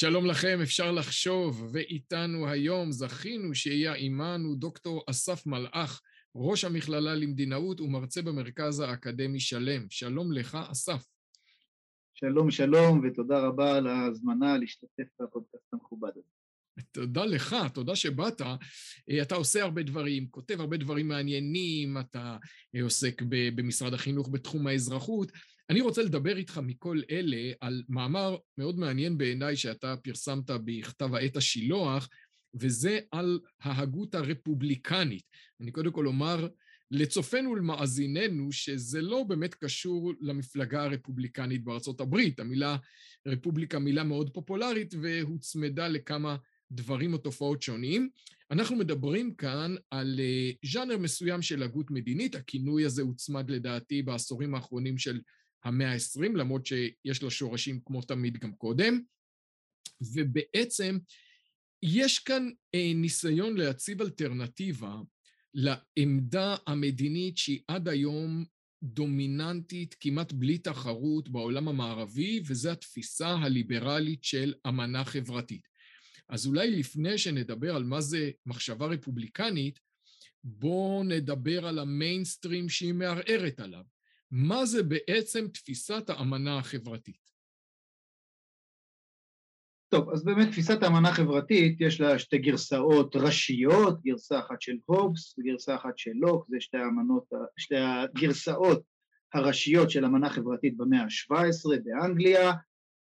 שלום לכם, אפשר לחשוב, ואיתנו היום זכינו שיהיה עימנו דוקטור אסף מלאך, ראש המכללה למדינאות ומרצה במרכז האקדמי שלם. שלום לך, אסף. שלום, שלום, ותודה רבה על ההזמנה להשתתף בפודקאסט המכובד הזה. תודה לך, תודה שבאת. אתה עושה הרבה דברים, כותב הרבה דברים מעניינים, אתה עוסק במשרד החינוך בתחום האזרחות. אני רוצה לדבר איתך מכל אלה על מאמר מאוד מעניין בעיניי שאתה פרסמת בכתב העת השילוח, וזה על ההגות הרפובליקנית. אני קודם כל אומר לצופינו ולמאזיננו שזה לא באמת קשור למפלגה הרפובליקנית בארצות הברית. המילה רפובליקה מילה מאוד פופולרית והוצמדה לכמה דברים או תופעות שונים. אנחנו מדברים כאן על ז'אנר מסוים של הגות מדינית, הכינוי הזה הוצמד לדעתי בעשורים האחרונים של המאה ה-20, למרות שיש לה שורשים כמו תמיד גם קודם, ובעצם יש כאן אה, ניסיון להציב אלטרנטיבה לעמדה המדינית שהיא עד היום דומיננטית כמעט בלי תחרות בעולם המערבי, וזו התפיסה הליברלית של אמנה חברתית. אז אולי לפני שנדבר על מה זה מחשבה רפובליקנית, בואו נדבר על המיינסטרים שהיא מערערת עליו. מה זה בעצם תפיסת האמנה החברתית? טוב, אז באמת תפיסת האמנה החברתית, יש לה שתי גרסאות ראשיות, גרסה אחת של הובס וגרסה אחת של לוק, זה שתי האמנות, שתי הגרסאות הראשיות של אמנה חברתית במאה ה-17 באנגליה,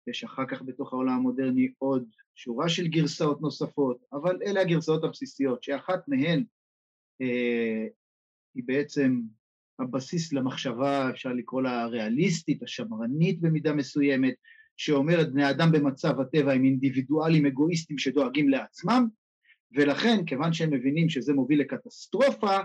יש אחר כך בתוך העולם המודרני עוד שורה של גרסאות נוספות, אבל אלה הגרסאות הבסיסיות, שאחת מהן אה, היא בעצם הבסיס למחשבה, אפשר לקרוא לה הריאליסטית, השמרנית במידה מסוימת, שאומרת בני אדם במצב הטבע הם אינדיבידואלים אגואיסטים שדואגים לעצמם, ולכן כיוון שהם מבינים שזה מוביל לקטסטרופה,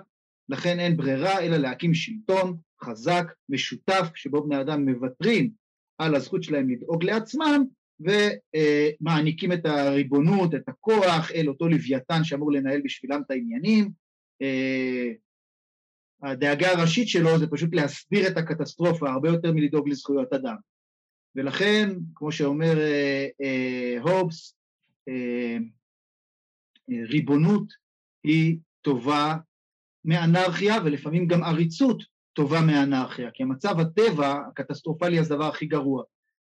לכן אין ברירה אלא להקים שלטון חזק, משותף, שבו בני אדם מוותרים על הזכות שלהם לדאוג לעצמם, ומעניקים את הריבונות, את הכוח, אל אותו לוויתן שאמור לנהל בשבילם את העניינים, הדאגה הראשית שלו זה פשוט להסביר את הקטסטרופה, הרבה יותר מלדאוג לזכויות אדם. ולכן, כמו שאומר אה, אה, הובס, אה, אה, ריבונות היא טובה מאנרכיה, ולפעמים גם עריצות טובה מאנרכיה, כי המצב הטבע הקטסטרופלי זה הדבר הכי גרוע.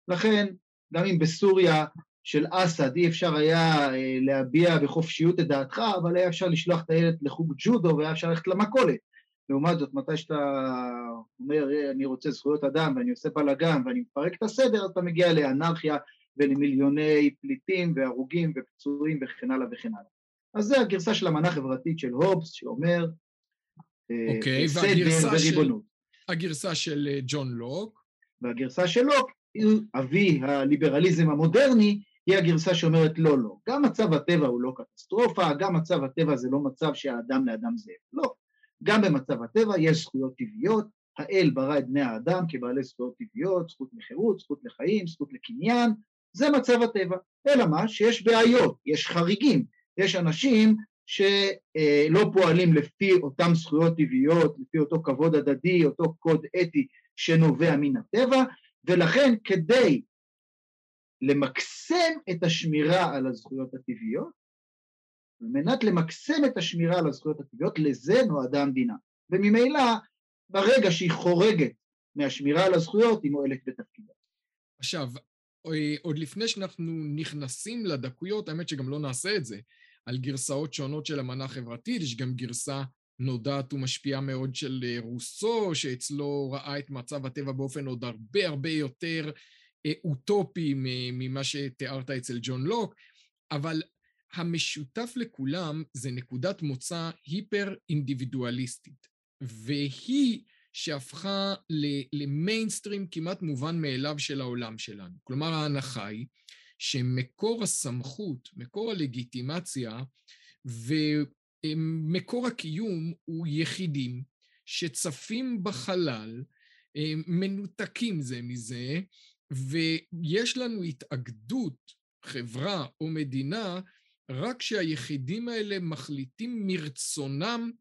לכן, גם אם בסוריה של אסד אי אפשר היה אה, להביע בחופשיות את דעתך, אבל היה אפשר לשלוח את הילד לחוג ג'ודו והיה אפשר ללכת למכולת. לעומת זאת, מתי שאתה אומר, אני רוצה זכויות אדם ואני עושה בלאגן ואני מפרק את הסדר, אז אתה מגיע לאנרכיה ולמיליוני פליטים והרוגים ופצועים וכן הלאה וכן הלאה. אז זה הגרסה של אמנה חברתית של הובס, שאומר אה, אוקיי, סדר וריבונות. הגרסה של אה, ג'ון לוק. והגרסה של לוק, אבי הליברליזם המודרני, היא הגרסה שאומרת לא, לא. גם מצב הטבע הוא לא קטסטרופה, גם מצב הטבע זה לא מצב שהאדם לאדם זאב. לא. גם במצב הטבע יש זכויות טבעיות, האל ברא את בני האדם כבעלי זכויות טבעיות, זכות לחירות, זכות לחיים, זכות לקניין, זה מצב הטבע. אלא מה? שיש בעיות, יש חריגים, יש אנשים שלא פועלים לפי אותן זכויות טבעיות, לפי אותו כבוד הדדי, אותו קוד אתי שנובע מן הטבע, ולכן כדי למקסם את השמירה על הזכויות הטבעיות, על מנת למקסם את השמירה על הזכויות הטבעיות, לזה נועדה המדינה. וממילא, ברגע שהיא חורגת מהשמירה על הזכויות, היא מועלת בתפקידה. עכשיו, עוד לפני שאנחנו נכנסים לדקויות, האמת שגם לא נעשה את זה, על גרסאות שונות של אמנה חברתית, יש גם גרסה נודעת ומשפיעה מאוד של אה, רוסו, שאצלו ראה את מצב הטבע באופן עוד הרבה הרבה יותר אה, אוטופי ממה שתיארת אצל ג'ון לוק, אבל המשותף לכולם זה נקודת מוצא היפר-אינדיבידואליסטית, והיא שהפכה למיינסטרים כמעט מובן מאליו של העולם שלנו. כלומר, ההנחה היא שמקור הסמכות, מקור הלגיטימציה ומקור הקיום הוא יחידים שצפים בחלל, מנותקים זה מזה, ויש לנו התאגדות, חברה או מדינה, רק כשהיחידים האלה מחליטים מרצונם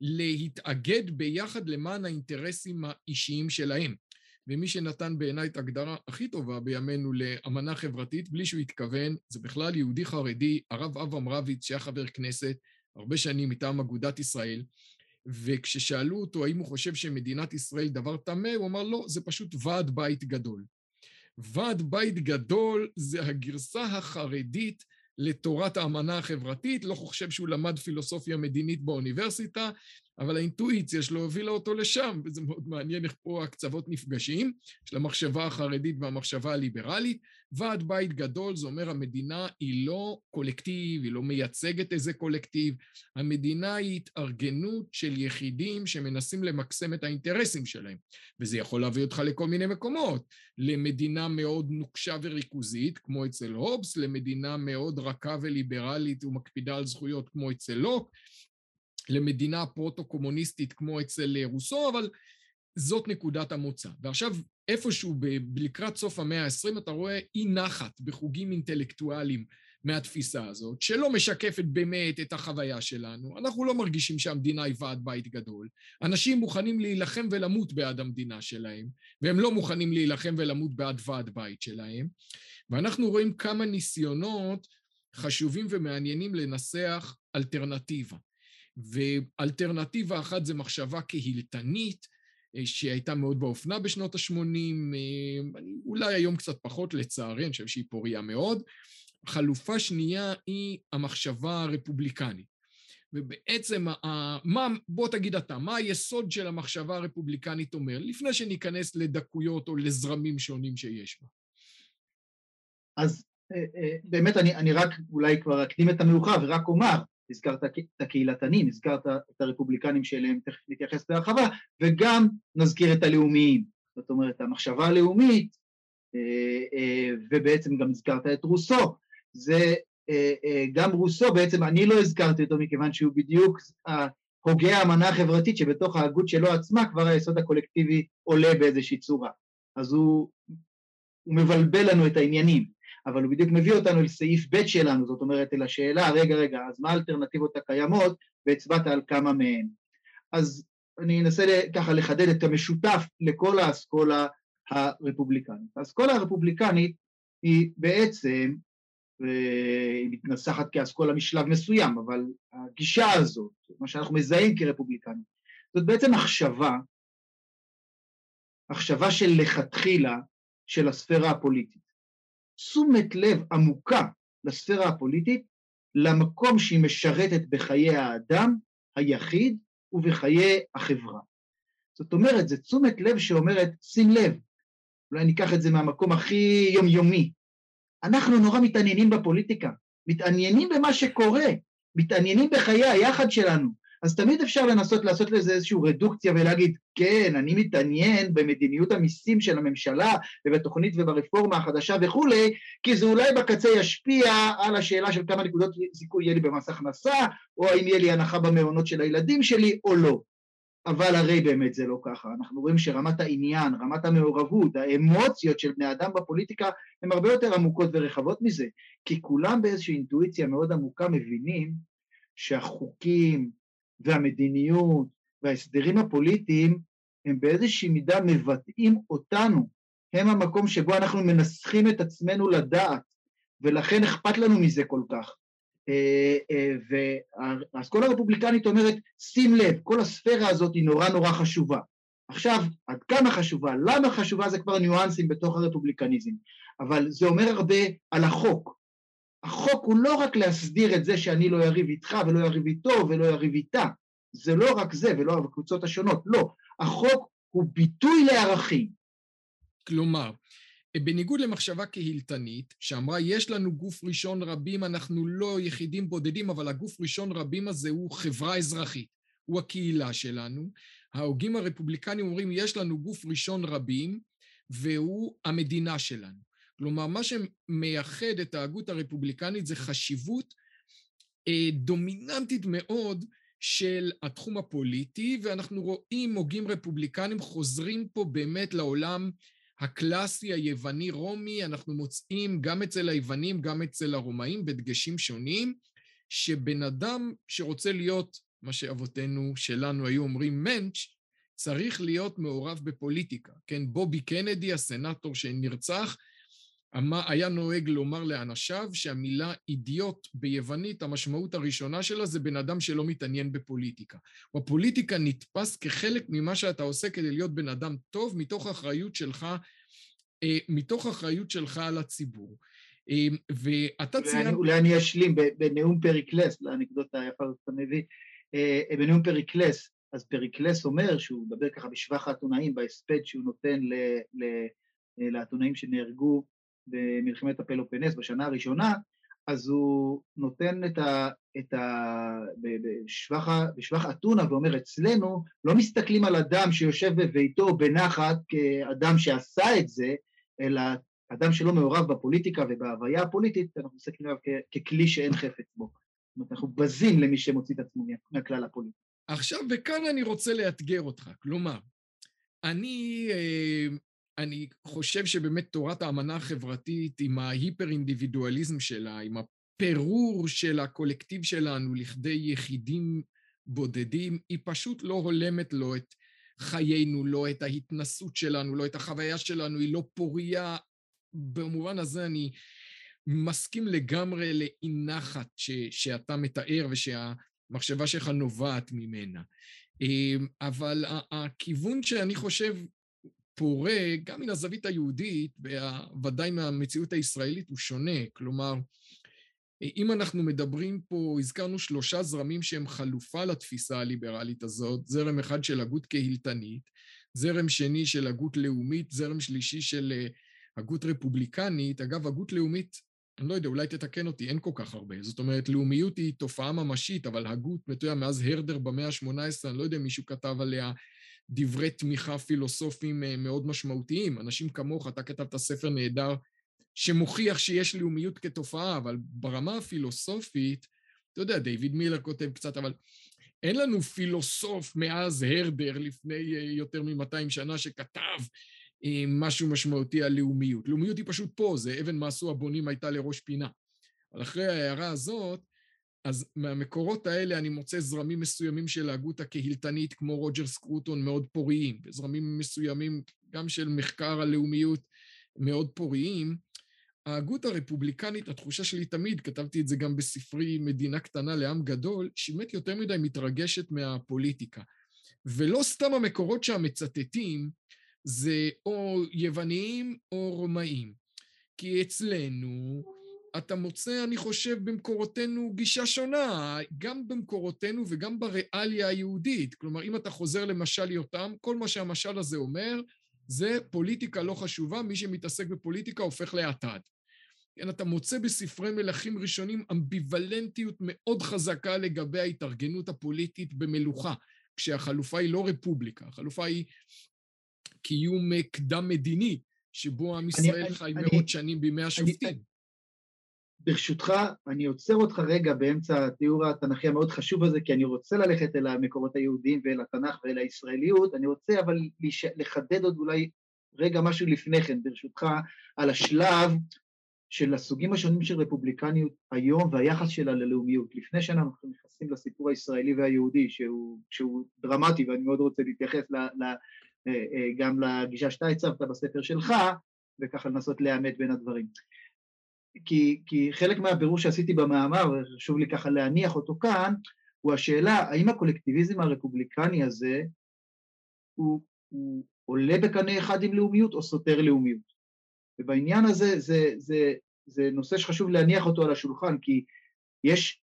להתאגד ביחד למען האינטרסים האישיים שלהם. ומי שנתן בעיניי את ההגדרה הכי טובה בימינו לאמנה חברתית, בלי שהוא התכוון, זה בכלל יהודי חרדי, הרב אברהם רביץ, שהיה חבר כנסת הרבה שנים מטעם אגודת ישראל, וכששאלו אותו האם הוא חושב שמדינת ישראל דבר טמא, הוא אמר לא, זה פשוט ועד בית גדול. ועד בית גדול זה הגרסה החרדית לתורת האמנה החברתית, לא חושב שהוא למד פילוסופיה מדינית באוניברסיטה, אבל האינטואיציה שלו הובילה אותו לשם, וזה מאוד מעניין איך פה הקצוות נפגשים, של המחשבה החרדית והמחשבה הליברלית. ועד בית גדול, זה אומר המדינה היא לא קולקטיב, היא לא מייצגת איזה קולקטיב, המדינה היא התארגנות של יחידים שמנסים למקסם את האינטרסים שלהם, וזה יכול להביא אותך לכל מיני מקומות, למדינה מאוד נוקשה וריכוזית, כמו אצל הובס, למדינה מאוד רכה וליברלית ומקפידה על זכויות כמו אצל לוק, למדינה פרוטו-קומוניסטית כמו אצל רוסו, אבל זאת נקודת המוצא. ועכשיו, איפשהו ב- לקראת סוף המאה ה-20 אתה רואה אי נחת בחוגים אינטלקטואליים מהתפיסה הזאת, שלא משקפת באמת את החוויה שלנו. אנחנו לא מרגישים שהמדינה היא ועד בית גדול. אנשים מוכנים להילחם ולמות בעד המדינה שלהם, והם לא מוכנים להילחם ולמות בעד ועד בית שלהם. ואנחנו רואים כמה ניסיונות חשובים ומעניינים לנסח אלטרנטיבה. ואלטרנטיבה אחת זה מחשבה קהילתנית, אה, שהייתה מאוד באופנה בשנות ה-80, אה, אולי היום קצת פחות לצערי, אני חושב שהיא פוריה מאוד. חלופה שנייה היא המחשבה הרפובליקנית. ובעצם, מה, בוא תגיד אתה, מה היסוד של המחשבה הרפובליקנית אומר, לפני שניכנס לדקויות או לזרמים שונים שיש בה? אז אה, באמת אני, אני רק אולי כבר אקדים את המאוחר ורק אומר, הזכרת את הקהילתנים, הזכרת את הרפובליקנים שאליהם תכף נתייחס בהרחבה, וגם נזכיר את הלאומיים. זאת אומרת, המחשבה הלאומית, אה, אה, ובעצם גם הזכרת את רוסו, זה אה, גם רוסו, בעצם אני לא הזכרתי אותו מכיוון שהוא בדיוק הוגה האמנה החברתית שבתוך ההגות שלו עצמה כבר היסוד הקולקטיבי עולה באיזושהי צורה. אז הוא, הוא מבלבל לנו את העניינים. אבל הוא בדיוק מביא אותנו לסעיף ב' שלנו, זאת אומרת, אל השאלה, רגע, רגע, אז מה האלטרנטיבות הקיימות, והצבעת על כמה מהן. אז אני אנסה ככה לחדד את המשותף לכל האסכולה הרפובליקנית. האסכולה הרפובליקנית היא בעצם, היא מתנסחת כאסכולה משלב מסוים, אבל הגישה הזאת, מה שאנחנו מזהים כרפובליקנית, זאת בעצם מחשבה, מחשבה של לכתחילה של הספירה הפוליטית. תשומת לב עמוקה לספירה הפוליטית, למקום שהיא משרתת בחיי האדם, היחיד, ובחיי החברה. זאת אומרת, זו תשומת לב שאומרת, שים לב, אולי ניקח את זה מהמקום הכי יומיומי, אנחנו נורא מתעניינים בפוליטיקה, מתעניינים במה שקורה, מתעניינים בחיי היחד שלנו, אז תמיד אפשר לנסות לעשות לזה איזושהי רדוקציה ולהגיד, כן, אני מתעניין במדיניות המיסים של הממשלה ובתוכנית וברפורמה החדשה וכולי, כי זה אולי בקצה ישפיע על השאלה של כמה נקודות זיכוי יהיה לי במס הכנסה, או האם יהיה לי הנחה במעונות של הילדים שלי או לא. אבל הרי באמת זה לא ככה. אנחנו רואים שרמת העניין, רמת המעורבות, האמוציות של בני אדם בפוליטיקה הן הרבה יותר עמוקות ורחבות מזה, כי כולם באיזושהי אינטואיציה מאוד עמוקה מבינים שהחוקים, והמדיניות וההסדרים הפוליטיים הם באיזושהי מידה מבטאים אותנו, הם המקום שבו אנחנו מנסחים את עצמנו לדעת, ולכן אכפת לנו מזה כל כך. אה, אה, והאסכולה הרפובליקנית אומרת, שים לב, כל הספירה הזאת היא נורא נורא חשובה. עכשיו, עד כמה חשובה, למה חשובה זה כבר ניואנסים בתוך הרפובליקניזם, אבל זה אומר הרבה על החוק. החוק הוא לא רק להסדיר את זה שאני לא אריב איתך ולא אריב איתו ולא אריב איתה. זה לא רק זה ולא הקבוצות השונות, לא. החוק הוא ביטוי לערכים. כלומר, בניגוד למחשבה קהילתנית, שאמרה, יש לנו גוף ראשון רבים, אנחנו לא יחידים בודדים, אבל הגוף ראשון רבים הזה הוא חברה אזרחית, הוא הקהילה שלנו. ההוגים הרפובליקנים אומרים, יש לנו גוף ראשון רבים, והוא המדינה שלנו. כלומר, מה שמייחד את ההגות הרפובליקנית זה חשיבות אה, דומיננטית מאוד של התחום הפוליטי, ואנחנו רואים הוגים רפובליקנים חוזרים פה באמת לעולם הקלאסי היווני-רומי, אנחנו מוצאים גם אצל היוונים, גם אצל הרומאים, בדגשים שונים, שבן אדם שרוצה להיות, מה שאבותינו שלנו היו אומרים מענץ', צריך להיות מעורב בפוליטיקה, כן? בובי קנדי, הסנטור שנרצח, היה נוהג לומר לאנשיו שהמילה אידיוט ביוונית, המשמעות הראשונה שלה זה בן אדם שלא מתעניין בפוליטיקה. הפוליטיקה נתפס כחלק ממה שאתה עושה כדי להיות בן אדם טוב, מתוך אחריות שלך, אה, מתוך אחריות שלך על הציבור. אה, ואתה ציינת... אולי אני אשלים, בנאום פריקלס, לאנקדוטה היפה הזאת אתה מביא, אה, בנאום פריקלס, אז פריקלס אומר, שהוא מדבר ככה בשבח האתונאים, בהספד שהוא נותן לאתונאים שנהרגו במלחמת הפלופנס בשנה הראשונה, אז הוא נותן את ה... את ה בשבח, בשבח אתונה ואומר, אצלנו לא מסתכלים על אדם שיושב בביתו בנחת כאדם שעשה את זה, אלא אדם שלא מעורב בפוליטיקה ובהוויה הפוליטית, אנחנו מסתכלים עליו ככלי שאין חפץ בו. זאת אומרת, אנחנו בזים למי שמוציא את עצמו מהכלל הפוליטי. עכשיו, וכאן אני רוצה לאתגר אותך. כלומר, אני אה, אני חושב שבאמת תורת האמנה החברתית, עם ההיפר-אינדיבידואליזם שלה, עם הפירור של הקולקטיב שלנו לכדי יחידים בודדים, היא פשוט לא הולמת לו את חיינו, לא את ההתנסות שלנו, לא את החוויה שלנו, היא לא פוריה. במובן הזה אני מסכים לגמרי לאי נחת שאתה מתאר ושהמחשבה שלך נובעת ממנה. אמ, אבל הכיוון שאני חושב פורה גם מן הזווית היהודית, וודאי מהמציאות הישראלית, הוא שונה. כלומר, אם אנחנו מדברים פה, הזכרנו שלושה זרמים שהם חלופה לתפיסה הליברלית הזאת, זרם אחד של הגות קהילתנית, זרם שני של הגות לאומית, זרם שלישי של אה, הגות רפובליקנית. אגב, הגות לאומית, אני לא יודע, אולי תתקן אותי, אין כל כך הרבה. זאת אומרת, לאומיות היא תופעה ממשית, אבל הגות, אתה מאז הרדר במאה ה-18, אני לא יודע אם מישהו כתב עליה דברי תמיכה פילוסופיים אה, מאוד משמעותיים. אנשים כמוך, אתה כתבת ספר נהדר שמוכיח שיש לאומיות כתופעה, אבל ברמה הפילוסופית, אתה יודע, דיוויד מילר כותב קצת, אבל אין לנו פילוסוף מאז הרדר לפני אה, יותר מ-200 שנה שכתב אה, משהו משמעותי על לאומיות. לאומיות היא פשוט פה, זה אבן מעשו הבונים הייתה לראש פינה. אבל אחרי ההערה הזאת, אז מהמקורות האלה אני מוצא זרמים מסוימים של ההגות הקהילתנית, כמו רוג'ר סקרוטון, מאוד פוריים, וזרמים מסוימים גם של מחקר הלאומיות מאוד פוריים. ההגות הרפובליקנית, התחושה שלי תמיד, כתבתי את זה גם בספרי מדינה קטנה לעם גדול, שהיא באמת יותר מדי מתרגשת מהפוליטיקה. ולא סתם המקורות שהמצטטים זה או יווניים או רומאים. כי אצלנו אתה מוצא, אני חושב, במקורותינו גישה שונה, גם במקורותינו וגם בריאליה היהודית. כלומר, אם אתה חוזר למשל יותם, כל מה שהמשל הזה אומר, זה פוליטיקה לא חשובה, מי שמתעסק בפוליטיקה הופך לאטד. כן, אתה מוצא בספרי מלכים ראשונים אמביוולנטיות מאוד חזקה לגבי ההתארגנות הפוליטית במלוכה, כשהחלופה היא לא רפובליקה, החלופה היא קיום קדם מדיני, שבו עם ישראל חי מאות שנים בימי השופטים. ברשותך, אני עוצר אותך רגע באמצע התיאור התנ"כי המאוד חשוב הזה, כי אני רוצה ללכת אל המקורות היהודיים ואל התנ"ך ואל הישראליות, אני רוצה אבל לחדד עוד אולי רגע משהו לפני כן, ברשותך, על השלב של הסוגים השונים של רפובליקניות היום והיחס שלה ללאומיות. לפני שאנחנו נכנסים לסיפור הישראלי והיהודי, שהוא, שהוא דרמטי ואני מאוד רוצה להתייחס ל, ל, אה, אה, גם לגישה שאתה הצבת בספר שלך, וככה לנסות לאמת בין הדברים. כי, כי חלק מהבירור שעשיתי במאמר, וחשוב לי ככה להניח אותו כאן, הוא השאלה האם הקולקטיביזם הרפובליקני הזה הוא, הוא עולה בקנה אחד עם לאומיות או סותר לאומיות. ובעניין הזה זה, זה, זה נושא שחשוב להניח אותו על השולחן, כי יש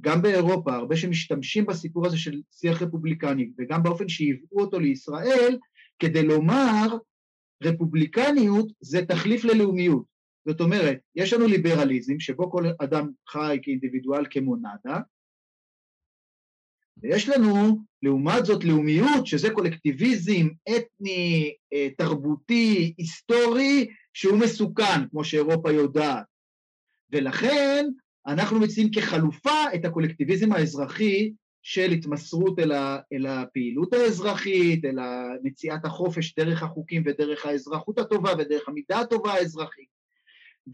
גם באירופה הרבה שמשתמשים בסיפור הזה של שיח רפובליקני, וגם באופן שהביאו אותו לישראל, כדי לומר רפובליקניות זה תחליף ללאומיות. זאת אומרת, יש לנו ליברליזם שבו כל אדם חי כאינדיבידואל כמונדה, ויש לנו, לעומת זאת, לאומיות, שזה קולקטיביזם אתני, אה, תרבותי, היסטורי, שהוא מסוכן, כמו שאירופה יודעת. ולכן אנחנו מציעים כחלופה את הקולקטיביזם האזרחי של התמסרות אל, ה, אל הפעילות האזרחית, אל מציאת החופש דרך החוקים ודרך האזרחות הטובה ודרך המידה הטובה האזרחית.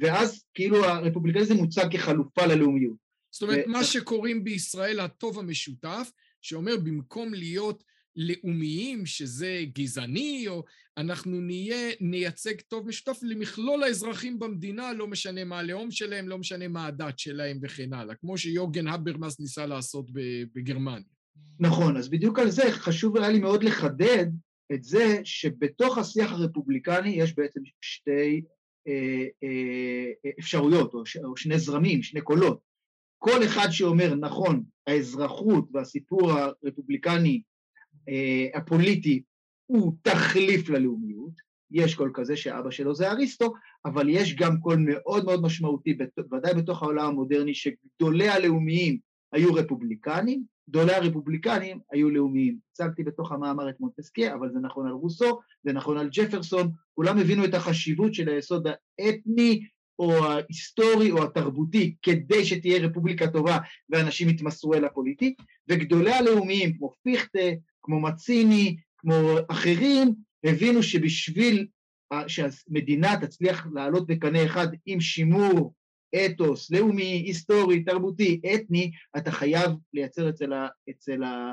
ואז כאילו הרפובליקניזם מוצג כחלופה ללאומיות. זאת אומרת, ו... מה שקוראים בישראל הטוב המשותף, שאומר במקום להיות לאומיים, שזה גזעני, או אנחנו נהיה, נייצג טוב משותף למכלול האזרחים במדינה, לא משנה מה הלאום שלהם, לא משנה מה הדת שלהם וכן הלאה, כמו שיוגן הברמאס ניסה לעשות בגרמניה. נכון, אז בדיוק על זה חשוב היה לי מאוד לחדד את זה שבתוך השיח הרפובליקני יש בעצם שתי אפשרויות, או, ש, או שני זרמים, שני קולות. כל אחד שאומר, נכון, האזרחות והסיפור הרפובליקני אה, הפוליטי הוא תחליף ללאומיות, יש קול כזה שאבא שלו זה אריסטו, אבל יש גם קול מאוד מאוד משמעותי, ודאי בתוך העולם המודרני, שגדולי הלאומיים היו רפובליקנים, גדולי הרפובליקנים היו לאומיים. הצגתי בתוך המאמר את מונטסקיה, אבל זה נכון על רוסו, זה נכון על ג'פרסון, כולם הבינו את החשיבות של היסוד האתני או ההיסטורי או התרבותי כדי שתהיה רפובליקה טובה ואנשים יתמסרו אל הפוליטי, וגדולי הלאומיים כמו פיכטה, כמו מציני, כמו אחרים, הבינו שבשביל שהמדינה תצליח לעלות בקנה אחד עם שימור אתוס, לאומי, היסטורי, תרבותי, אתני, אתה חייב לייצר אצל, ה, אצל, ה,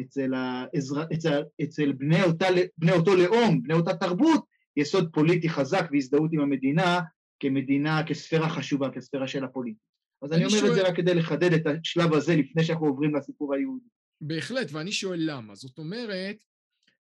אצל, האזר, אצל, אצל בני, אותה, בני אותו לאום, בני אותה תרבות, יסוד פוליטי חזק והזדהות עם המדינה כמדינה, כספירה חשובה, כספירה של הפוליטי. אז אני, אני אומר שואל... את זה רק כדי לחדד את השלב הזה לפני שאנחנו עוברים לסיפור היהודי. בהחלט, ואני שואל למה. זאת אומרת,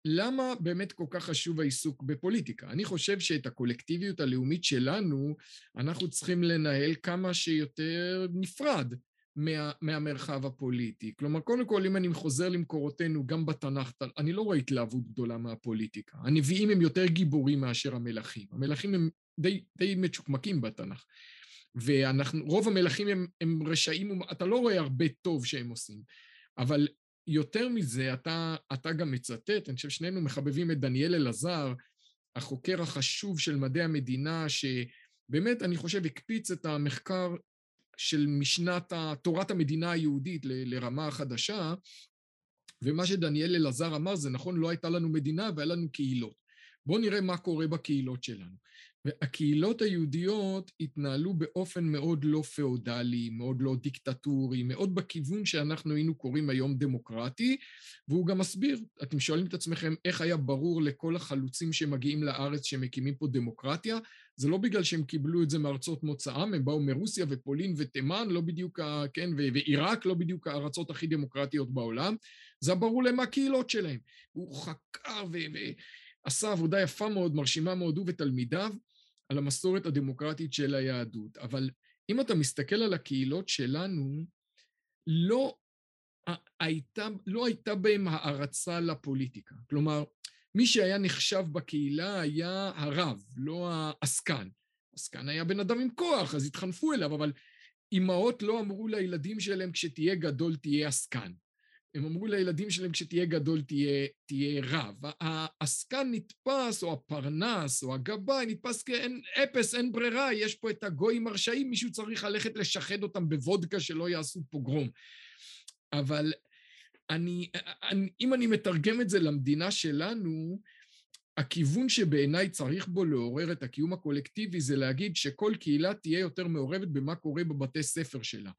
למה באמת כל כך חשוב העיסוק בפוליטיקה? אני חושב שאת הקולקטיביות הלאומית שלנו, אנחנו צריכים לנהל כמה שיותר נפרד מה, מהמרחב הפוליטי. כלומר, קודם כל, אם אני חוזר למקורותינו, גם בתנ"ך, אני לא רואה התלהבות גדולה מהפוליטיקה. הנביאים הם יותר גיבורים מאשר המלכים. המלכים הם די, די מצ'וקמקים בתנ"ך. ורוב המלכים הם, הם רשעים, אתה לא רואה הרבה טוב שהם עושים. אבל יותר מזה, אתה, אתה גם מצטט, אני חושב שנינו מחבבים את דניאל אלעזר, החוקר החשוב של מדעי המדינה, שבאמת, אני חושב, הקפיץ את המחקר של משנת תורת המדינה היהודית לרמה החדשה, ומה שדניאל אלעזר אמר זה נכון, לא הייתה לנו מדינה והיה לנו קהילות. בואו נראה מה קורה בקהילות שלנו. והקהילות היהודיות התנהלו באופן מאוד לא פאודלי, מאוד לא דיקטטורי, מאוד בכיוון שאנחנו היינו קוראים היום דמוקרטי, והוא גם מסביר, אתם שואלים את עצמכם איך היה ברור לכל החלוצים שמגיעים לארץ שמקימים פה דמוקרטיה, זה לא בגלל שהם קיבלו את זה מארצות מוצאם, הם באו מרוסיה ופולין ותימן, לא בדיוק, ה, כן, ועיראק, לא בדיוק הארצות הכי דמוקרטיות בעולם, זה ברור להם הקהילות שלהם. הוא חקר ועשה עבודה יפה מאוד, מרשימה מאוד, הוא ותלמידיו, על המסורת הדמוקרטית של היהדות. אבל אם אתה מסתכל על הקהילות שלנו, לא הייתה, לא הייתה בהם הערצה לפוליטיקה. כלומר, מי שהיה נחשב בקהילה היה הרב, לא העסקן. עסקן היה בן אדם עם כוח, אז התחנפו אליו, אבל אימהות לא אמרו לילדים שלהם, כשתהיה גדול תהיה עסקן. הם אמרו לילדים שלהם, כשתהיה גדול תהיה, תהיה רב. העסקן נתפס, או הפרנס, או הגבאי, נתפס כאין אפס, אין ברירה, יש פה את הגויים הרשעים, מישהו צריך ללכת לשחד אותם בוודקה שלא יעשו פוגרום. אבל אני, אני, אם אני מתרגם את זה למדינה שלנו, הכיוון שבעיניי צריך בו לעורר את הקיום הקולקטיבי זה להגיד שכל קהילה תהיה יותר מעורבת במה קורה בבתי ספר שלה.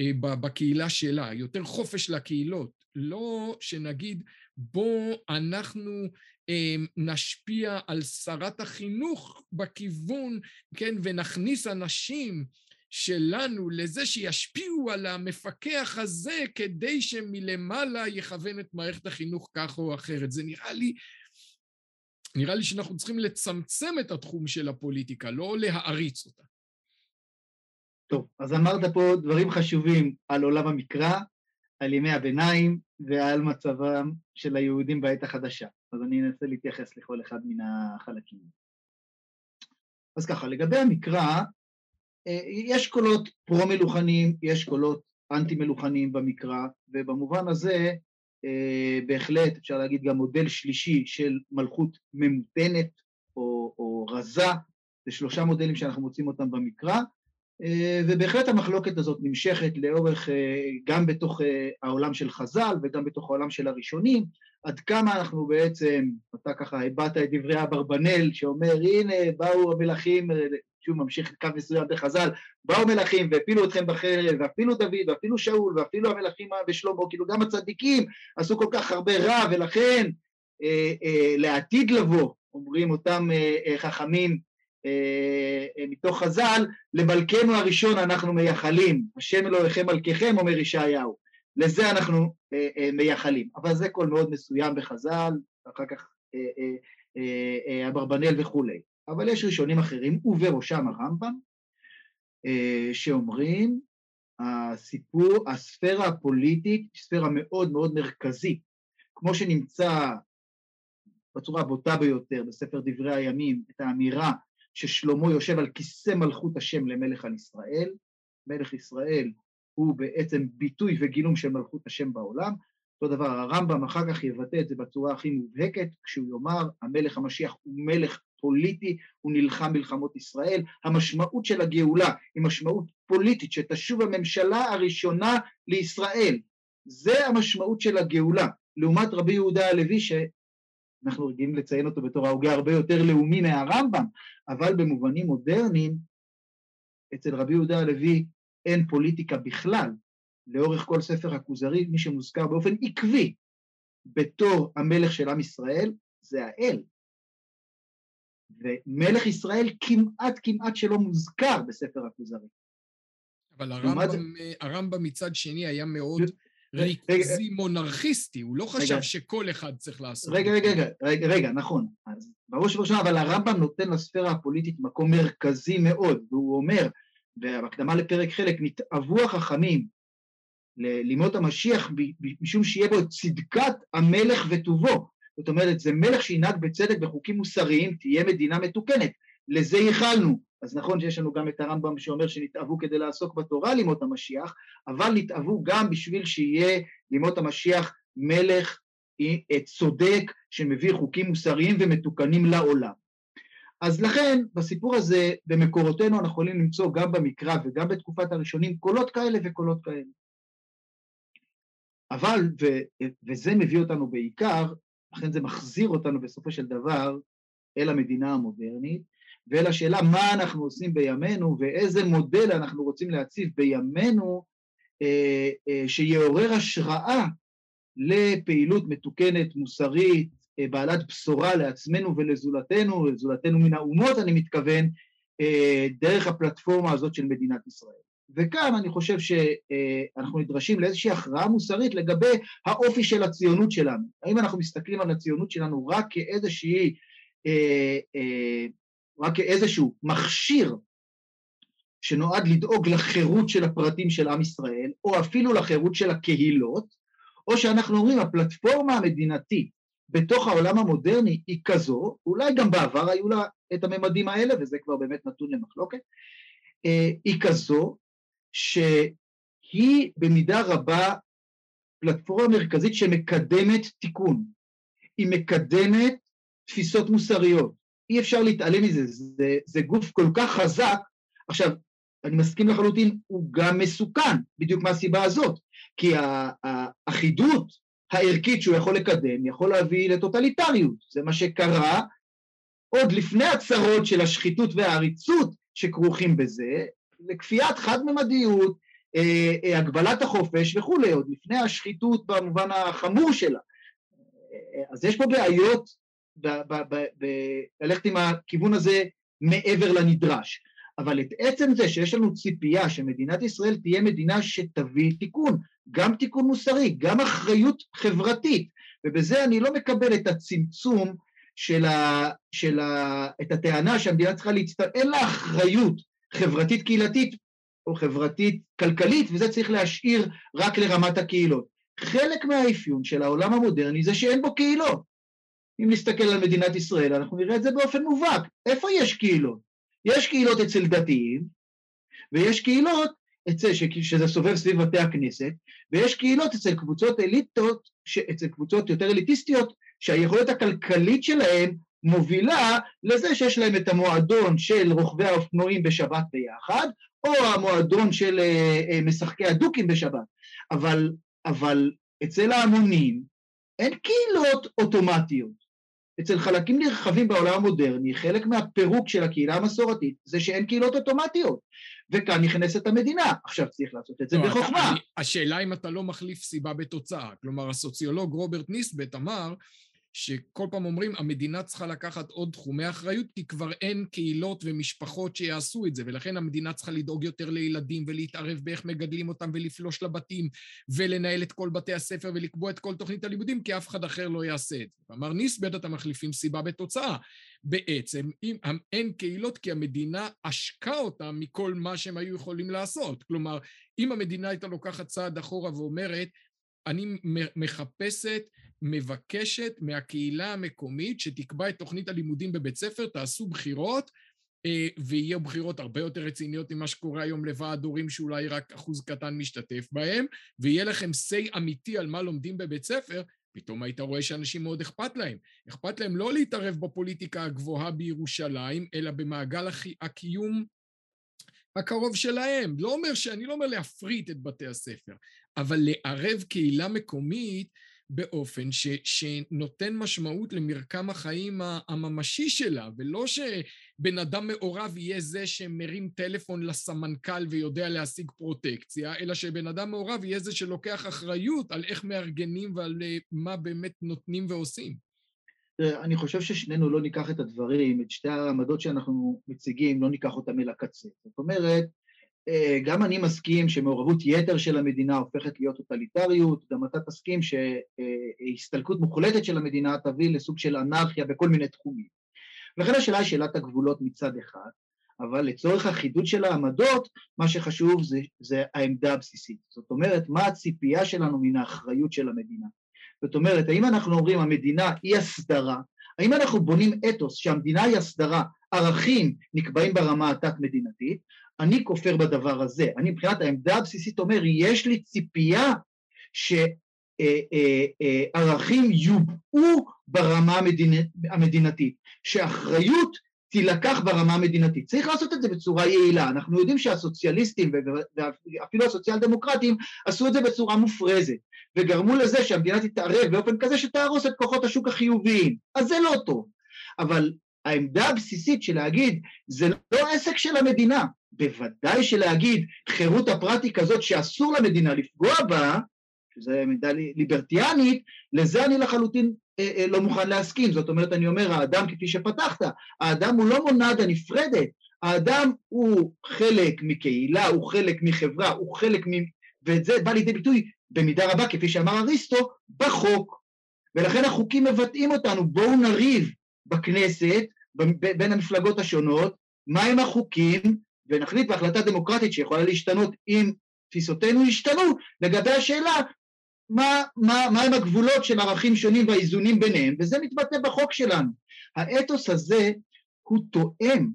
אה, בקהילה שלה, יותר חופש לקהילות, לא שנגיד בוא אנחנו אה, נשפיע על שרת החינוך בכיוון, כן, ונכניס אנשים שלנו לזה שישפיעו על המפקח הזה כדי שמלמעלה יכוון את מערכת החינוך כך או אחרת. זה נראה לי, נראה לי שאנחנו צריכים לצמצם את התחום של הפוליטיקה, לא להעריץ אותה. טוב, אז אמרת פה דברים חשובים על עולם המקרא, על ימי הביניים ועל מצבם של היהודים בעת החדשה. אז אני אנסה להתייחס לכל אחד מן החלקים. אז ככה, לגבי המקרא, אה, יש קולות פרו-מלוכניים, יש קולות אנטי-מלוכניים במקרא, ובמובן הזה בהחלט אפשר להגיד גם מודל שלישי של מלכות ממותנת או, או רזה, זה שלושה מודלים שאנחנו מוצאים אותם במקרא, אה, ובהחלט המחלוקת הזאת נמשכת לאורך, אה, גם בתוך אה, העולם של חז"ל וגם בתוך העולם של הראשונים, עד כמה אנחנו בעצם, אתה ככה הבעת את דברי אברבנאל שאומר הנה באו המלכים שוב ממשיך קו מסוים בחז"ל, באו מלכים והפילו אתכם בחרב, ואפילו דוד, ואפילו שאול, ואפילו המלכים ושלמה, כאילו גם הצדיקים עשו כל כך הרבה רע, ולכן אה, אה, לעתיד לבוא, אומרים אותם אה, אה, חכמים אה, אה, מתוך חז"ל, למלכנו הראשון אנחנו מייחלים, השם אלוהיכם מלככם, אומר ישעיהו. לזה אנחנו אה, אה, מייחלים. אבל זה קול מאוד מסוים בחז"ל, אחר כך אה, אה, אה, אה, אברבנאל וכולי. אבל יש ראשונים אחרים, ובראשם הרמב"ם, אה, שאומרים, הסיפור, הספירה הפוליטית ספירה מאוד מאוד מרכזית, כמו שנמצא בצורה הבוטה ביותר בספר דברי הימים, את האמירה ששלמה יושב על כיסא מלכות השם למלך על ישראל, מלך ישראל הוא בעצם ביטוי וגילום של מלכות השם בעולם, אותו דבר הרמב"ם אחר כך יבטא את זה בצורה הכי מובהקת, כשהוא יאמר, המלך המשיח הוא מלך פוליטי, הוא נלחם מלחמות ישראל. המשמעות של הגאולה היא משמעות פוליטית, שתשוב הממשלה הראשונה לישראל. זה המשמעות של הגאולה, לעומת רבי יהודה הלוי, שאנחנו רגילים לציין אותו בתור ההוגה הרבה יותר לאומי מהרמב"ם, אבל במובנים מודרניים, אצל רבי יהודה הלוי אין פוליטיקה בכלל. לאורך כל ספר הכוזרי, מי שמוזכר באופן עקבי בתור המלך של עם ישראל, זה האל. ומלך ישראל כמעט כמעט שלא מוזכר בספר הכוזרי. אבל הרמב"ם, זה... הרמב"ם מצד שני היה מאוד ריכוזי מונרכיסטי, הוא לא חשב רגע, שכל אחד צריך לעשות. רגע, רגע, רגע, רגע, רגע, נכון. אז בראש ובראשונה, אבל הרמב"ם נותן לספירה הפוליטית מקום מרכזי מאוד, והוא אומר, בהקדמה לפרק חלק, נתאבו החכמים לימות המשיח משום שיהיה בו צדקת המלך וטובו. זאת אומרת, זה מלך שינהג בצדק בחוקים מוסריים, תהיה מדינה מתוקנת. לזה ייחלנו. אז נכון שיש לנו גם את הרמב"ם שאומר שנתאבו כדי לעסוק בתורה לימות המשיח, אבל נתאבו גם בשביל שיהיה לימות המשיח מלך אה, צודק שמביא חוקים מוסריים ומתוקנים לעולם. אז לכן, בסיפור הזה, במקורותינו אנחנו יכולים למצוא גם במקרא וגם בתקופת הראשונים קולות כאלה וקולות כאלה. אבל, ו, וזה מביא אותנו בעיקר, לכן זה מחזיר אותנו בסופו של דבר אל המדינה המודרנית, ואל השאלה מה אנחנו עושים בימינו ואיזה מודל אנחנו רוצים להציב בימינו אה, אה, שיעורר השראה לפעילות מתוקנת, מוסרית, אה, בעלת בשורה לעצמנו ולזולתנו, לזולתנו מן האומות אני מתכוון, דרך הפלטפורמה הזאת של מדינת ישראל. וכאן אני חושב שאנחנו נדרשים לאיזושהי הכרעה מוסרית לגבי האופי של הציונות שלנו. האם אנחנו מסתכלים על הציונות שלנו רק כאיזושהי, אה, אה, רק כאיזשהו מכשיר שנועד לדאוג לחירות של הפרטים של עם ישראל, או אפילו לחירות של הקהילות, או שאנחנו אומרים, הפלטפורמה המדינתית בתוך העולם המודרני היא כזו, אולי גם בעבר היו לה את הממדים האלה, וזה כבר באמת נתון למחלוקת, אה, היא כזו שהיא במידה רבה פלטפורמה מרכזית שמקדמת תיקון. היא מקדמת תפיסות מוסריות. אי אפשר להתעלם מזה, זה, זה גוף כל כך חזק. עכשיו, אני מסכים לחלוטין, הוא גם מסוכן, בדיוק מהסיבה הזאת, כי האחידות הערכית שהוא יכול לקדם יכול להביא לטוטליטריות. זה מה שקרה עוד לפני הצרות של השחיתות והעריצות שכרוכים בזה, לכפיית חד-ממדיות, אה, אה, הגבלת החופש וכולי, עוד לפני השחיתות במובן החמור שלה. אה, אז יש פה בעיות ללכת עם הכיוון הזה מעבר לנדרש. אבל את עצם זה שיש לנו ציפייה שמדינת ישראל תהיה מדינה שתביא תיקון, גם תיקון מוסרי, גם אחריות חברתית, ובזה אני לא מקבל את הצמצום של, ה, של ה, את הטענה שהמדינה צריכה להצטרף, אין לה אחריות חברתית קהילתית או חברתית כלכלית, וזה צריך להשאיר רק לרמת הקהילות. חלק מהאפיון של העולם המודרני זה שאין בו קהילות. אם נסתכל על מדינת ישראל, אנחנו נראה את זה באופן מובהק. איפה יש קהילות? יש קהילות אצל דתיים, ויש קהילות אצל, שזה סובב סביב בתי הכנסת, ויש קהילות אצל קבוצות אליטות, אצל קבוצות יותר אליטיסטיות, שהיכולת הכלכלית שלהן מובילה לזה שיש להם את המועדון של רוכבי האופנועים בשבת ביחד, או המועדון של אה, אה, משחקי הדוקים בשבת. אבל, אבל אצל ההמונים אין קהילות אוטומטיות. אצל חלקים נרחבים בעולם המודרני, חלק מהפירוק של הקהילה המסורתית זה שאין קהילות אוטומטיות, וכאן נכנסת המדינה. עכשיו צריך לעשות את זה לא, בחוכמה. אני, השאלה אם אתה לא מחליף סיבה בתוצאה. כלומר, הסוציולוג רוברט ניסבט אמר שכל פעם אומרים, המדינה צריכה לקחת עוד תחומי אחריות, כי כבר אין קהילות ומשפחות שיעשו את זה, ולכן המדינה צריכה לדאוג יותר לילדים ולהתערב באיך מגדלים אותם ולפלוש לבתים ולנהל את כל בתי הספר ולקבוע את כל תוכנית הלימודים, כי אף אחד אחר לא יעשה את זה. אמר ניסבט, אתם מחליפים סיבה בתוצאה. בעצם, אם אין קהילות, כי המדינה עשקה אותם מכל מה שהם היו יכולים לעשות. כלומר, אם המדינה הייתה לוקחת צעד אחורה ואומרת, אני מחפשת מבקשת מהקהילה המקומית שתקבע את תוכנית הלימודים בבית ספר, תעשו בחירות, אה, ויהיו בחירות הרבה יותר רציניות ממה שקורה היום לוועד הורים שאולי רק אחוז קטן משתתף בהם, ויהיה לכם say אמיתי על מה לומדים בבית ספר, פתאום היית רואה שאנשים מאוד אכפת להם. אכפת להם לא להתערב בפוליטיקה הגבוהה בירושלים, אלא במעגל הקיום הקרוב שלהם. לא אומר שאני לא אומר להפריט את בתי הספר, אבל לערב קהילה מקומית באופן ש, שנותן משמעות למרקם החיים הממשי שלה, ולא שבן אדם מעורב יהיה זה שמרים טלפון לסמנכ"ל ויודע להשיג פרוטקציה, אלא שבן אדם מעורב יהיה זה שלוקח אחריות על איך מארגנים ועל אה, מה באמת נותנים ועושים. אני חושב ששנינו לא ניקח את הדברים, את שתי העמדות שאנחנו מציגים, לא ניקח אותם אל הקצה. זאת אומרת, אה, גם אני מסכים שמעורבות יתר של המדינה הופכת להיות טוטליטריות, גם אתה תסכים שהסתלקות מוחלטת של המדינה תביא לסוג של אנרכיה בכל מיני תחומים. לכן השאלה היא שאלת הגבולות מצד אחד, אבל לצורך החידוד של העמדות, מה שחשוב זה, זה העמדה הבסיסית. זאת אומרת, מה הציפייה שלנו מן האחריות של המדינה. זאת אומרת, האם אנחנו אומרים המדינה היא הסדרה, האם אנחנו בונים אתוס שהמדינה היא הסדרה, ערכים נקבעים ברמה התת-מדינתית, אני כופר בדבר הזה. אני מבחינת העמדה הבסיסית אומר, יש לי ציפייה שערכים יובאו ברמה המדינתית, שאחריות תילקח ברמה המדינתית. צריך לעשות את זה בצורה יעילה. אנחנו יודעים שהסוציאליסטים ואפילו הסוציאל דמוקרטים עשו את זה בצורה מופרזת, וגרמו לזה שהמדינה תתערב באופן כזה שתהרוס את כוחות השוק החיוביים. אז זה לא טוב. אבל העמדה הבסיסית של להגיד, זה לא עסק של המדינה, בוודאי שלהגיד חירות הפרט היא כזאת שאסור למדינה לפגוע בה, שזו עמדה ליברטיאנית, לזה אני לחלוטין אה, אה, לא מוכן להסכים. זאת אומרת, אני אומר, האדם כפי שפתחת, האדם הוא לא מונדה נפרדת, האדם הוא חלק מקהילה, הוא חלק מחברה, הוא חלק מ... ואת זה בא לידי ביטוי במידה רבה, כפי שאמר אריסטו, בחוק. ולכן החוקים מבטאים אותנו, בואו נריב בכנסת, בין המפלגות השונות, מהם החוקים, ונחליט בהחלטה דמוקרטית שיכולה להשתנות אם תפיסותינו ישתנו, לגבי השאלה מה, מה, מה הם הגבולות של ערכים שונים והאיזונים ביניהם, וזה מתבטא בחוק שלנו. האתוס הזה הוא תואם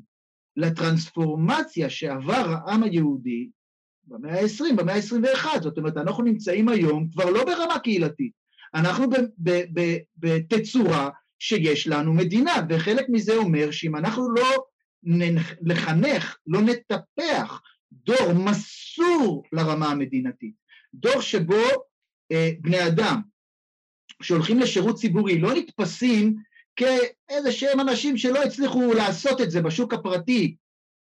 לטרנספורמציה שעבר העם היהודי במאה ה-20, במאה ה-21, זאת אומרת, אנחנו נמצאים היום כבר לא ברמה קהילתית, אנחנו בתצורה שיש לנו מדינה, וחלק מזה אומר שאם אנחנו לא לחנך, לא נטפח דור מסור לרמה המדינתית, דור שבו אה, בני אדם שהולכים לשירות ציבורי לא נתפסים כאיזה שהם אנשים שלא הצליחו לעשות את זה בשוק הפרטי,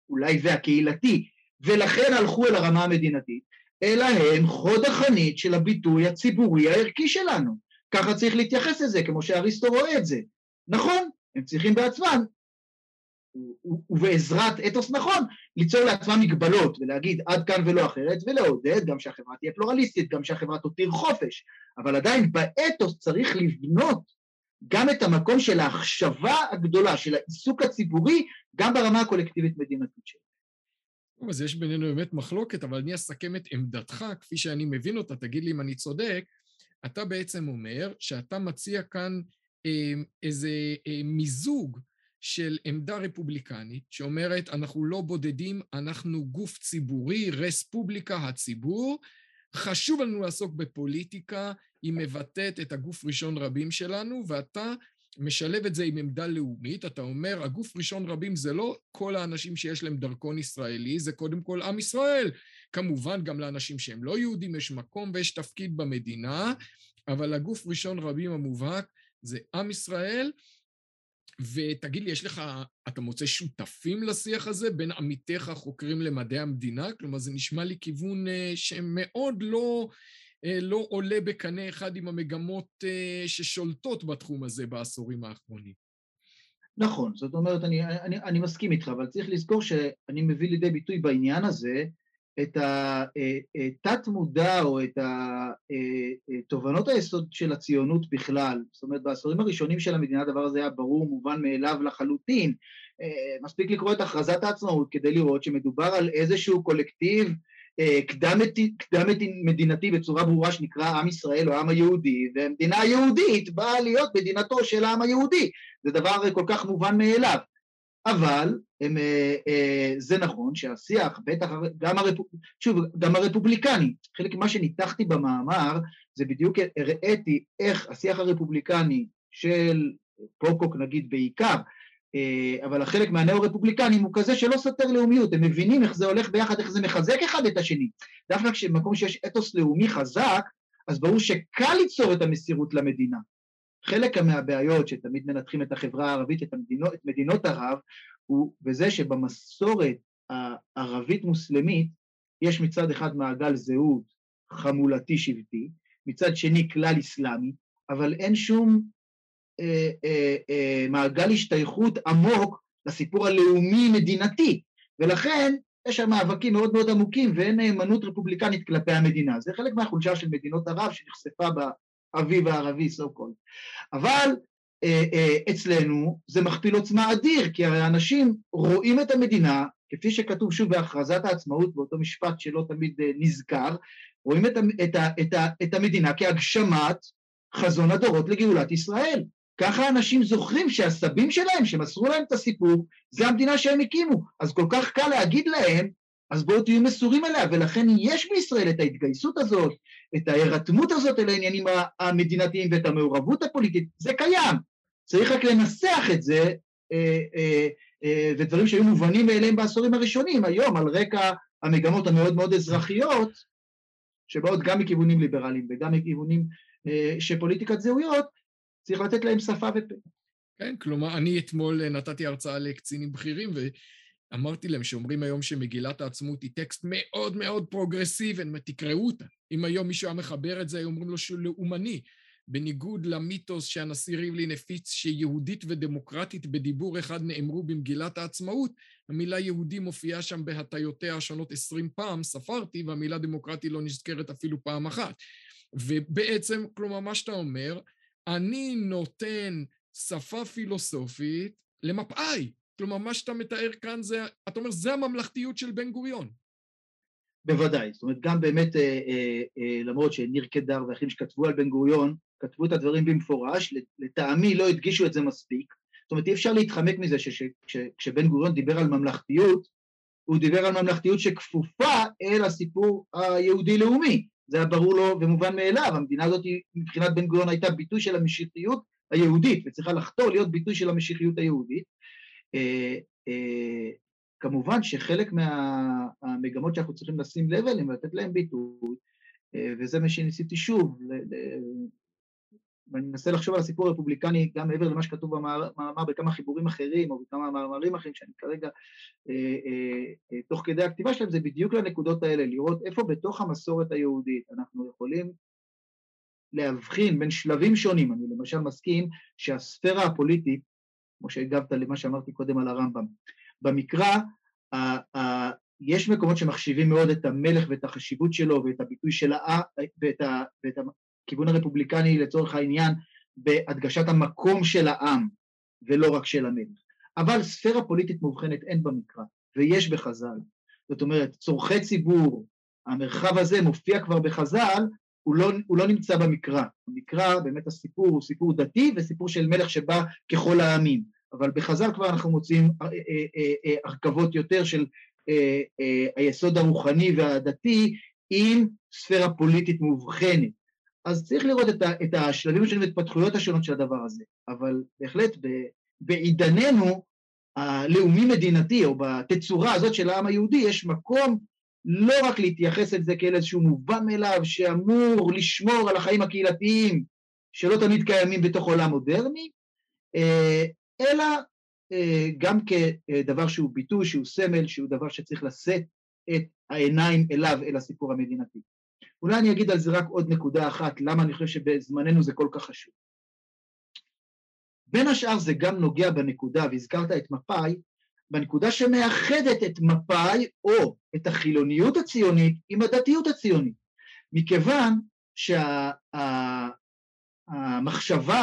אולי והקהילתי, ולכן הלכו אל הרמה המדינתית, אלא הם חוד החנית של הביטוי הציבורי הערכי שלנו. ככה צריך להתייחס לזה, כמו שאריסטו רואה את זה. נכון, הם צריכים בעצמם ובעזרת אתוס נכון, ליצור לעצמם מגבלות ולהגיד עד כאן ולא אחרת, ולעודד גם שהחברה תהיה פלורליסטית, גם שהחברה תותיר חופש, אבל עדיין באתוס צריך לבנות גם את המקום של ההחשבה הגדולה, של העיסוק הציבורי, גם ברמה הקולקטיבית-מדינתית שלו. אז יש בינינו באמת מחלוקת, אבל אני אסכם את עמדתך, כפי שאני מבין אותה, תגיד לי אם אני צודק, אתה בעצם אומר שאתה מציע כאן אה, איזה אה, מיזוג של עמדה רפובליקנית שאומרת אנחנו לא בודדים, אנחנו גוף ציבורי, רספובליקה, הציבור, חשוב לנו לעסוק בפוליטיקה, היא מבטאת את הגוף ראשון רבים שלנו, ואתה משלב את זה עם עמדה לאומית, אתה אומר, הגוף ראשון רבים זה לא כל האנשים שיש להם דרכון ישראלי, זה קודם כל עם ישראל. כמובן, גם לאנשים שהם לא יהודים יש מקום ויש תפקיד במדינה, אבל הגוף ראשון רבים המובהק זה עם ישראל, ותגיד לי, יש לך, אתה מוצא שותפים לשיח הזה בין עמיתיך החוקרים למדעי המדינה? כלומר, זה נשמע לי כיוון שמאוד לא, לא עולה בקנה אחד עם המגמות ששולטות בתחום הזה בעשורים האחרונים. נכון, זאת אומרת, אני, אני, אני מסכים איתך, אבל צריך לזכור שאני מביא לידי ביטוי בעניין הזה את התת-מודע אה, אה, או את אה, תובנות היסוד של הציונות בכלל. זאת אומרת, בעשורים הראשונים של המדינה הדבר הזה היה ברור, מובן מאליו לחלוטין. מספיק לקרוא את הכרזת העצמאות כדי לראות שמדובר על איזשהו קולקטיב קדם, קדם מדינתי בצורה ברורה שנקרא עם ישראל או העם היהודי, ומדינה יהודית באה להיות מדינתו של העם היהודי. זה דבר כל כך מובן מאליו. אבל הם, אה, אה, זה נכון שהשיח, בטח גם, הרפ... שוב, גם הרפובליקני, חלק ממה שניתחתי במאמר זה בדיוק הראיתי איך השיח הרפובליקני של פוקוק נגיד בעיקר, אה, אבל החלק מהנאו-רפובליקנים הוא כזה שלא סותר לאומיות, הם מבינים איך זה הולך ביחד, איך זה מחזק אחד את השני. דווקא כשבמקום שיש אתוס לאומי חזק, אז ברור שקל ליצור את המסירות למדינה. חלק מהבעיות שתמיד מנתחים את החברה הערבית, את, המדינות, את מדינות ערב, הוא בזה שבמסורת הערבית-מוסלמית יש מצד אחד מעגל זהות חמולתי שבטי, מצד שני כלל אסלאמי, אבל אין שום אה, אה, אה, מעגל השתייכות עמוק לסיפור הלאומי-מדינתי, ולכן יש שם מאבקים מאוד מאוד עמוקים ואין נאמנות רפובליקנית כלפי המדינה. זה חלק מהחולשה של מדינות ערב שנחשפה האביב הערבי, so called. אבל אצלנו זה מכפיל עוצמה אדיר, כי הרי אנשים רואים את המדינה, כפי שכתוב שוב בהכרזת העצמאות, באותו משפט שלא תמיד אה, נזכר, רואים את, את, את, את המדינה כהגשמת חזון הדורות לגאולת ישראל. ככה אנשים זוכרים שהסבים שלהם, שמסרו להם את הסיפור, זה המדינה שהם הקימו. אז כל כך קל להגיד להם, אז בואו תהיו מסורים עליה, ולכן יש בישראל את ההתגייסות הזאת, את ההירתמות הזאת אל העניינים המדינתיים ואת המעורבות הפוליטית, זה קיים. צריך רק לנסח את זה, אה, אה, אה, ודברים שהיו מובנים מאליהם בעשורים הראשונים, היום על רקע המגמות המאוד מאוד אזרחיות, שבאות גם מכיוונים ליברליים וגם מכיוונים של פוליטיקת זהויות, צריך לתת להם שפה ופה. כן, כלומר, אני אתמול נתתי הרצאה לקצינים בכירים, אמרתי להם שאומרים היום שמגילת העצמאות היא טקסט מאוד מאוד פרוגרסיבי, תקראו אותה. אם היום מישהו היה מחבר את זה, היו אומרים לו שהוא לאומני. בניגוד למיתוס שהנשיא ריבלין הפיץ שיהודית ודמוקרטית בדיבור אחד נאמרו במגילת העצמאות, המילה יהודי מופיעה שם בהטיותיה השונות עשרים פעם, ספרתי, והמילה דמוקרטי לא נזכרת אפילו פעם אחת. ובעצם, כלומר, מה שאתה אומר, אני נותן שפה פילוסופית למפא"י, כלומר, מה שאתה מתאר כאן זה, אתה אומר, זה הממלכתיות של בן גוריון. בוודאי, זאת אומרת, גם באמת, אה, אה, אה, למרות שניר קדר ואחרים שכתבו על בן גוריון, כתבו את הדברים במפורש, לטעמי לא הדגישו את זה מספיק. זאת אומרת, אי אפשר להתחמק מזה שכשבן גוריון דיבר על ממלכתיות, הוא דיבר על ממלכתיות שכפופה אל הסיפור היהודי-לאומי. זה היה ברור לו ומובן מאליו, המדינה הזאת מבחינת בן גוריון הייתה ביטוי של המשיחיות היהודית, וצריכה לחתור להיות ביטוי של המשיחיות היהודית. אה, אה, כמובן שחלק מהמגמות שאנחנו צריכים לשים לב אליהן ולתת להן ביטוי, אה, וזה מה שניסיתי שוב, ואני מנסה לחשוב על הסיפור הרפובליקני גם מעבר למה שכתוב במאמר בכמה חיבורים אחרים או בכמה מאמרים אחרים שאני כרגע תוך כדי הכתיבה שלהם, זה בדיוק לנקודות האלה, לראות איפה בתוך המסורת היהודית אנחנו יכולים להבחין בין שלבים שונים. אני למשל מסכים שהספירה הפוליטית כמו שהגבת למה שאמרתי קודם על הרמב"ם. במקרא, יש מקומות שמחשיבים מאוד את המלך ואת החשיבות שלו ואת הביטוי של העם ואת, ה, ואת הכיוון הרפובליקני לצורך העניין בהדגשת המקום של העם ולא רק של המלך. אבל ספירה פוליטית מאובחנת אין במקרא, ויש בחז"ל. זאת אומרת, צורכי ציבור, המרחב הזה מופיע כבר בחז"ל, הוא לא, הוא לא נמצא במקרא. במקרא באמת הסיפור הוא סיפור דתי וסיפור של מלך שבא ככל העמים. אבל בחז"ל כבר אנחנו מוצאים אה, אה, אה, הרכבות יותר של היסוד הרוחני והדתי עם ספירה פוליטית מאובחנת. אז צריך לראות את השלבים השונים וההתפתחויות השונות של הדבר הזה, אבל בהחלט בעידננו הלאומי-מדינתי, או בתצורה הזאת של העם היהודי, יש מקום לא רק להתייחס אל זה כאל איזשהו מובן מאליו שאמור לשמור על החיים הקהילתיים שלא תמיד קיימים בתוך עולם מודרני, אלא אה, גם כדבר שהוא ביטוי, שהוא סמל, שהוא דבר שצריך לשאת את העיניים אליו, אל הסיפור המדינתי. אולי אני אגיד על זה רק עוד נקודה אחת, למה אני חושב שבזמננו זה כל כך חשוב. בין השאר זה גם נוגע בנקודה, והזכרת את מפא"י, בנקודה שמאחדת את מפא"י או את החילוניות הציונית עם הדתיות הציונית. מכיוון שהמחשבה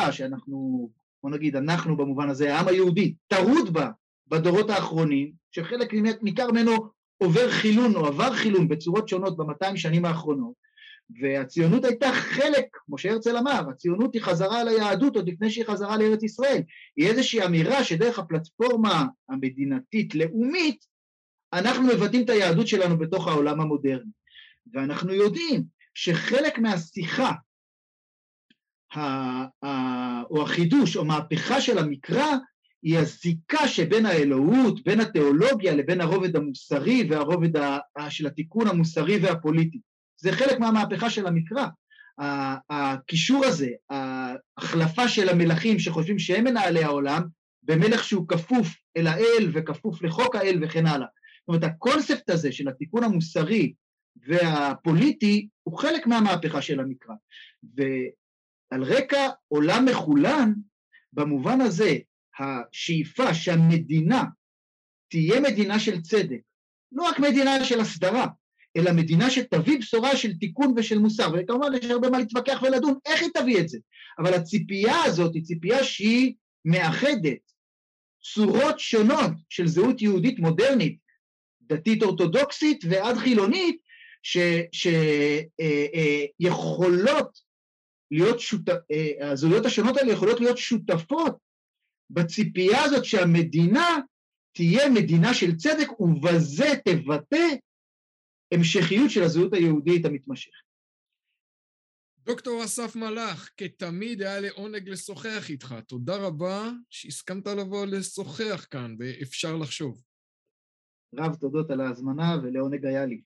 שה, שאנחנו, בוא נגיד אנחנו במובן הזה, העם היהודי, טרוד בה בדורות האחרונים, שחלק ניכר ממנו עובר חילון או עבר חילון בצורות שונות במאתיים שנים האחרונות, והציונות הייתה חלק, כמו שהרצל אמר, הציונות היא חזרה ליהדות עוד לפני שהיא חזרה לארץ ישראל. היא איזושהי אמירה שדרך הפלטפורמה המדינתית-לאומית, אנחנו מבטאים את היהדות שלנו בתוך העולם המודרני. ואנחנו יודעים שחלק מהשיחה או החידוש או מהפכה של המקרא היא הזיקה שבין האלוהות, בין התיאולוגיה לבין הרובד המוסרי והרובד של התיקון המוסרי והפוליטי. זה חלק מהמהפכה של המקרא. הקישור הזה, ההחלפה של המלכים שחושבים שהם מנהלי העולם, במלך שהוא כפוף אל האל וכפוף לחוק האל וכן הלאה. זאת אומרת, הקונספט הזה של התיקון המוסרי והפוליטי הוא חלק מהמהפכה של המקרא. ועל רקע עולם מחולן, במובן הזה, השאיפה שהמדינה תהיה מדינה של צדק, לא רק מדינה של הסדרה, אלא מדינה שתביא בשורה של תיקון ושל מוסר, וכמובן יש הרבה מה להתווכח ולדון איך היא תביא את זה, אבל הציפייה הזאת היא ציפייה שהיא מאחדת צורות שונות של זהות יהודית מודרנית, דתית אורתודוקסית ועד חילונית, שיכולות אה, אה, להיות שותפות, אה, הזהויות השונות האלה יכולות להיות שותפות בציפייה הזאת שהמדינה תהיה מדינה של צדק ובזה תבטא המשכיות של הזהות היהודית המתמשכת. דוקטור אסף מלאך, כתמיד היה לעונג לשוחח איתך. תודה רבה שהסכמת לבוא לשוחח כאן, ואפשר לחשוב. רב תודות על ההזמנה ולעונג היה לי.